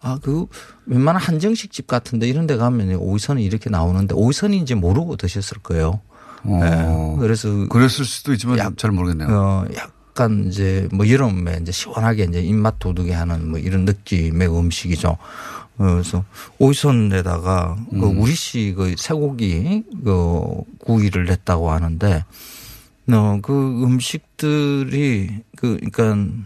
아그 웬만한 한정식 집 같은데 이런 데 가면 오이선이 이렇게 나오는데 오이선인지 모르고 드셨을 거예요. 어. 네. 그래서 그랬을 수도 있지만 약, 잘 모르겠네요. 어, 약간 이제 뭐 여름에 이제 시원하게 이제 입맛 돋우게 하는 뭐 이런 느낌의 음식이죠. 그래서 오이선에다가 그 음. 그 우리식 그 쇠고기 그 구이를 냈다고 하는데 어, 그 음식들이 그 그러니까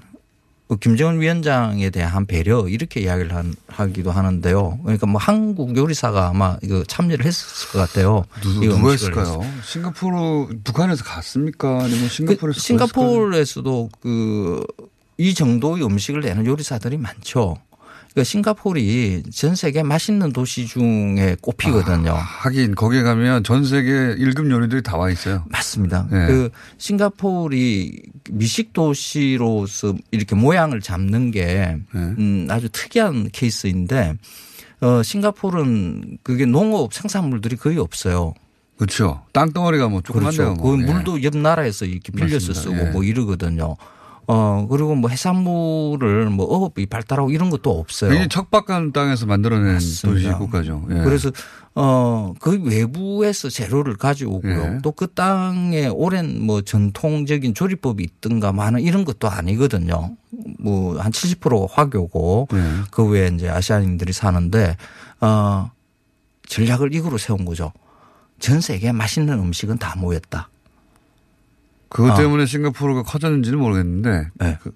그 김정은 위원장에 대한 배려 이렇게 이야기를 한, 하기도 하는데요. 그러니까 뭐 한국 요리사가 아마 이거 참여를 했을 것 같아요. 누, 누가 했을까요? 싱가포르 북한에서 갔습니까? 아니면 싱가포르에서 그 싱가포르에서도 그 이 정도의 음식을 내는 요리사들이 많죠. 그 싱가포르이 전 세계 맛있는 도시 중에 꼽히거든요. 아, 하긴 거기에 가면 전 세계 1급 요리들이 다 와 있어요. 맞습니다. 네. 그 싱가포르이 미식 도시로서 이렇게 모양을 잡는 게 네. 음, 아주 특이한 케이스인데 어, 싱가포르는 그게 농업 생산물들이 거의 없어요. 그렇죠. 땅덩어리가 뭐 조그만데요. 그렇죠. 뭐. 그 물도 옆 나라에서 이렇게 빌려서 쓰고 예. 뭐 이러거든요. 어, 그리고 뭐 해산물을 뭐 어업이 발달하고 이런 것도 없어요. 굉장히 척박한 땅에서 만들어낸 도시 국가죠. 예. 그래서 어, 그 외부에서 재료를 가져오고요. 예. 또그 땅에 오랜 뭐 전통적인 조리법이 있든가 많은 이런 것도 아니거든요. 뭐 한 70%가 화교고 그 외에 이제 아시아인들이 사는데 어 전략을 이거로 세운 거죠. 전 세계 맛있는 음식은 다 모였다. 그것 어. 때문에 싱가포르가 커졌는지는 모르겠는데 그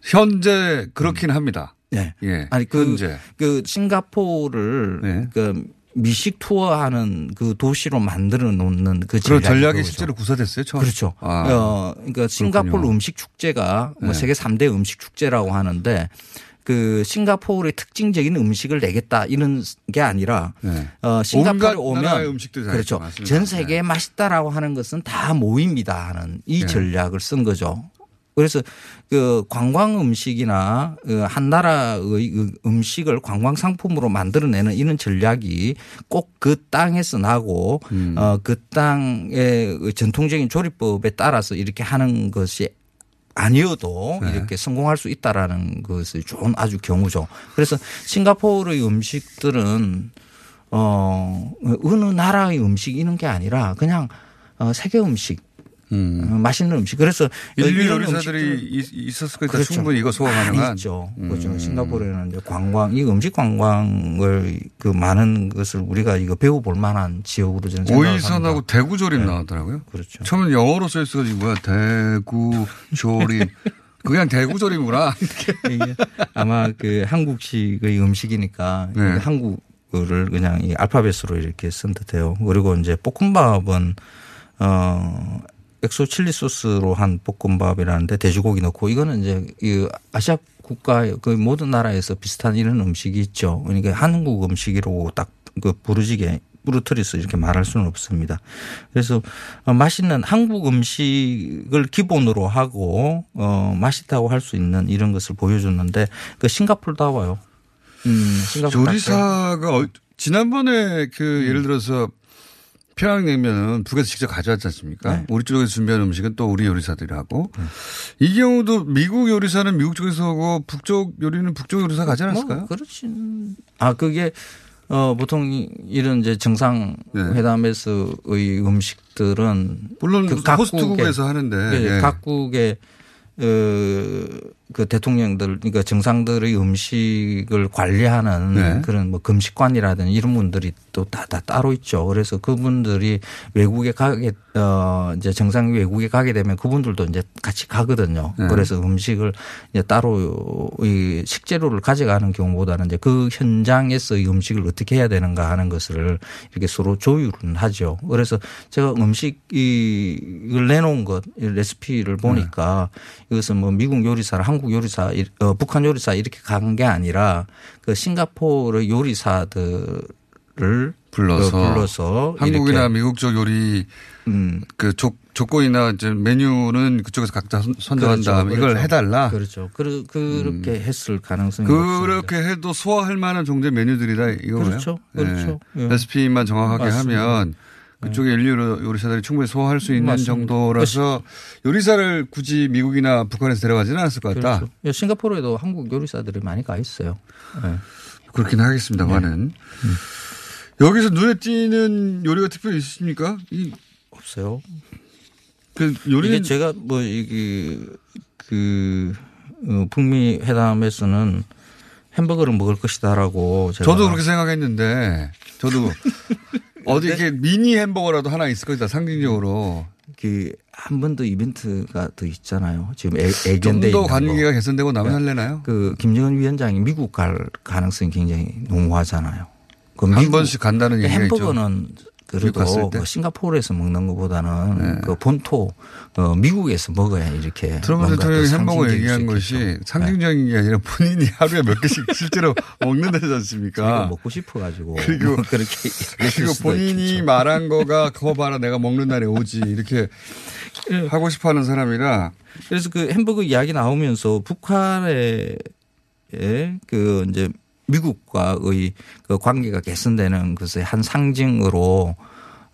현재 그렇긴 합니다. 네. 예. 아니 그, 현재. 그 싱가포르를 그 미식 투어하는 그 도시로 만들어 놓는 그 그런 전략이 그거죠. 실제로 구사됐어요, 처음. 그렇죠. 아. 어, 그러니까 싱가포르. 음식 축제가 뭐 네. 세계 3대 음식 축제라고 하는데 그 싱가포르의 특징적인 음식을 내겠다 이런 게 아니라 어, 네. 오면 나라의 음식들이 다 그렇죠. 맞습니다. 전 세계에 맛있다라고 하는 것은 다 모입니다 하는 이 네. 전략을 쓴 거죠. 그래서 그 관광 음식이나 그한 나라의 그 음식을 관광 상품으로 만들어내는 이런 전략이 꼭 그 땅에서 나고 음. 어, 그 땅의 그 전통적인 조리법에 따라서 이렇게 하는 것이 아니어도 네. 이렇게 성공할 수 있다라는 것이 좋은 아주 경우죠. 그래서 싱가포르의 음식들은 어 어느 나라의 음식 이런 게 아니라 그냥 어 세계 음식 어, 맛있는 음식. 그래서 인류 요리사들이 있- 있었을 거니까 그렇죠. 충분히 이거 소화 많이 가능한. 있죠. 음. 그렇죠. 싱가포르에는 이제 관광, 이 음식 관광을 그 많은 것을 우리가 이거 배워볼 만한 지역으로 저는 오이선하고 합니다. 대구 조림 네. 나왔더라고요. 그렇죠. 처음엔 영어로 써 있어가지고 뭐야 대구 조림. 그냥 대구 조림이구나. 이게 아마 그 한국식의 음식이니까 네. 한국어를 그냥 이 알파벳으로 이렇게 쓴 듯해요. 그리고 이제 볶음밥은 어 엑소 칠리 소스로 한 볶음밥이라는데 돼지고기 넣고 이거는 이제 이 아시아 국가 그 모든 나라에서 비슷한 이런 음식이 있죠. 그러니까 한국 음식이라고 딱 그 부르지게 부르트리스 이렇게 말할 수는 없습니다. 그래서 어, 맛있는 한국 음식을 기본으로 하고 어 맛있다고 할 수 있는 이런 것을 보여줬는데 그 싱가폴다워요. 음, 싱가포르 요리사가 어- 지난번에 그 음. 예를 들어서 평양냉면은 북에서 직접 가져왔지 않습니까? 네. 우리 쪽에서 준비한 음식은 또 우리 요리사들이 하고 이 경우도 미국 요리사는 미국 쪽에서 하고 북쪽 요리는 북쪽 요리사 가지 않았을까요? 뭐 그렇지. 아 그게 어 보통 이- 이런 이제 정상회담에서의 음식들은 물론 그 호스트국에서 하는데, 예, 예. 각국의 어, 그 대통령들 그러니까 정상들의 음식을 관리하는 네. 그런 뭐 금식관이라든지 이런 분들이 또다다 따로 있죠. 그래서 그분들이 외국에 가게 어 이제 정상 외국에 가게 되면 그분들도 이제 같이 가거든요. 네. 그래서 음식을 이제 따로 이 식재료를 가져가는 경우보다는 이제 그 현장에서 이 음식을 어떻게 해야 되는가 하는 것을 이렇게 서로 조율은 하죠. 그래서 제가 음식을 내놓은 것, 이 레시피를 보니까 이것은 뭐 미국 요리사, 한국 요리사, 이- 어, 북한 요리사 이렇게 간 게 아니라 그 싱가포르 요리사들을 불러서, 어, 불러서 한국이나 이렇게 음. 미국 쪽 요리 그 조, 조건이나 이제 메뉴는 그쪽에서 각자 선- 선정한 그렇죠. 다음에 이걸 그렇죠. 해달라. 음. 그렇죠. 그, 그렇게 했을 가능성이 그렇게 해도 소화할 만한 종류의 메뉴들이다 이거예요. 그렇죠. 그렇죠. 예. 예. 레시피만 정확하게 맞습니다. 하면 그쪽에 인류 요리사들이 충분히 소화할 수 있는 맞습니다. 정도라서 요리사를 굳이 미국이나 북한에서 데려가지는 않았을 것 같다. 그렇죠. 예, 싱가포르에도 한국 요리사들이 많이 가 있어요. 예. 그렇긴 하겠습니다만은 여기서 눈에 띄는 요리가 특별히 있으십니까? 이 없어요. 그 요리는 이게 제가 뭐 이게 그 어, 북미 회담에서는 햄버거를 먹을 것이다라고 제가 저도 그렇게 생각했는데 저도 어디 이렇게 미니 햄버거라도 하나 있을 것이다 상징적으로. 그 한 번 더 이벤트가 더 있잖아요. 지금 애, 좀 애견돼 더 있는 관계가 거. 개선되고 나면 네. 할래나요? 그 김정은 위원장이 미국 갈 가능성이 굉장히 농후하잖아요. 그 한 번씩 간다는 그 얘기가 있죠. 햄버거는 갔을 그래도 때. 뭐 싱가포르에서 먹는 것보다는 네. 그 본토 어, 미국에서 먹어야 이렇게 트럼프 대통령이 더 햄버거 얘기한 수 것이 있겠죠. 상징적인 게 아니라 본인이 하루에 몇 개씩 실제로 먹는다지 않습니까? 먹고 싶어가지고 그리고 그렇게 그리고 본인이 있겠죠. 말한 거가 그거 봐라 내가 먹는 날에 오지 이렇게 하고 싶어하는 사람이라 그래서 그 햄버거 이야기 나오면서 북한의 예, 그 이제 미국과의 그 관계가 개선되는 것의 한 상징으로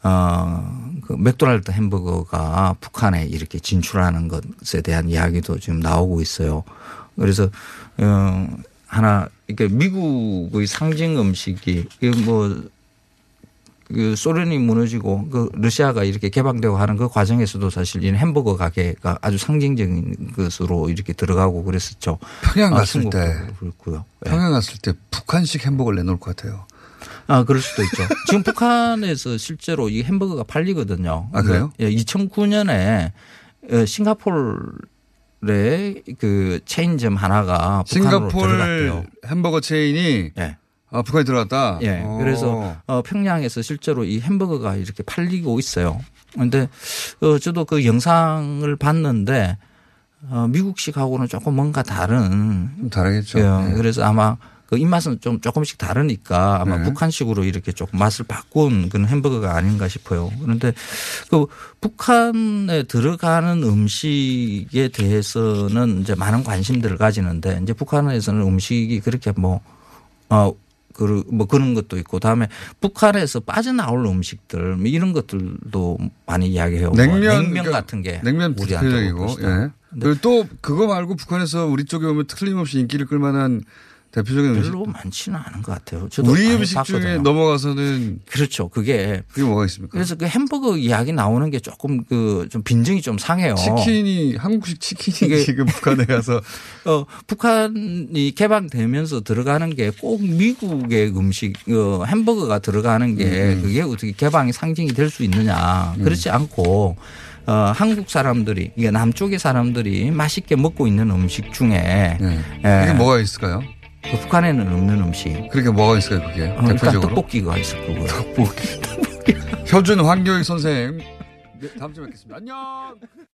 어, 그 맥도날드 햄버거가 북한에 이렇게 진출하는 것에 대한 이야기도 지금 나오고 있어요. 그래서 어, 하나 이게 미국의 상징 음식이 뭐 그 소련이 무너지고 그 러시아가 이렇게 개방되고 하는 그 과정에서도 사실 이 햄버거 가게가 아주 상징적인 것으로 이렇게 들어가고 그랬었죠. 평양 아, 갔을 중국도 때 그렇고요. 평양 갔을 때 북한식 햄버거를 내놓을 것 같아요. 아, 그럴 수도 있죠. 지금 북한에서 실제로 이 햄버거가 팔리거든요. 아, 그래요? 예, 2009년에 싱가포르의 그 체인점 하나가 북한으로 싱가포르 들어갔대요. 햄버거 체인이 예. 아, 북한에 들어갔다. 예. 어. 그래서 어, 평양에서 실제로 이 햄버거가 이렇게 팔리고 있어요. 근데 어, 저도 그 영상을 봤는데 어, 미국식하고는 조금 뭔가 다른. 좀 다르겠죠. 예. 네. 그래서 아마 그 입맛은 좀 조금씩 다르니까 아마 네. 북한식으로 이렇게 조금 맛을 바꾼 그런 햄버거가 아닌가 싶어요. 그런데 그 북한에 들어가는 음식에 대해서는 이제 많은 관심들을 가지는데 이제 북한에서는 음식이 그렇게 뭐, 어, 그, 뭐 그런 것도 있고 다음에 북한에서 빠져나올 음식들 뭐 이런 것들도 많이 이야기해요. 뭐 냉면, 냉면 그러니까 같은 게 냉면 우리한테. 예. 그리고 또 그거 말고 북한에서 우리 쪽에 오면 틀림없이 인기를 끌만한 대표적인 음식. 별로 많지는 않은 것 같아요. 저도 우리 음식 중에 봤거든요. 넘어가서는 그렇죠. 그게 그게 뭐가 있습니까? 그래서 그 햄버거 이야기 나오는 게 조금 그 좀 빈정이 좀 상해요. 치킨이 한국식 치킨이 지금 북한에 가서 어, 북한이 개방되면서 들어가는 게 꼭 미국의 음식, 어, 햄버거가 들어가는 게 음. 그게 어떻게 개방의 상징이 될 수 있느냐. 그렇지 않고 어, 한국 사람들이, 이게 남쪽의 사람들이 맛있게 먹고 있는 음식 중에 예, 이게 뭐가 있을까요? 그 북한에는 없는 음식. 그렇게 뭐가 있어요, 그게? 어, 대표적으로. 떡볶이가 있을 거고요. 떡볶이. 효준 황교익 선생. 네, 다음 주에 뵙겠습니다. 안녕!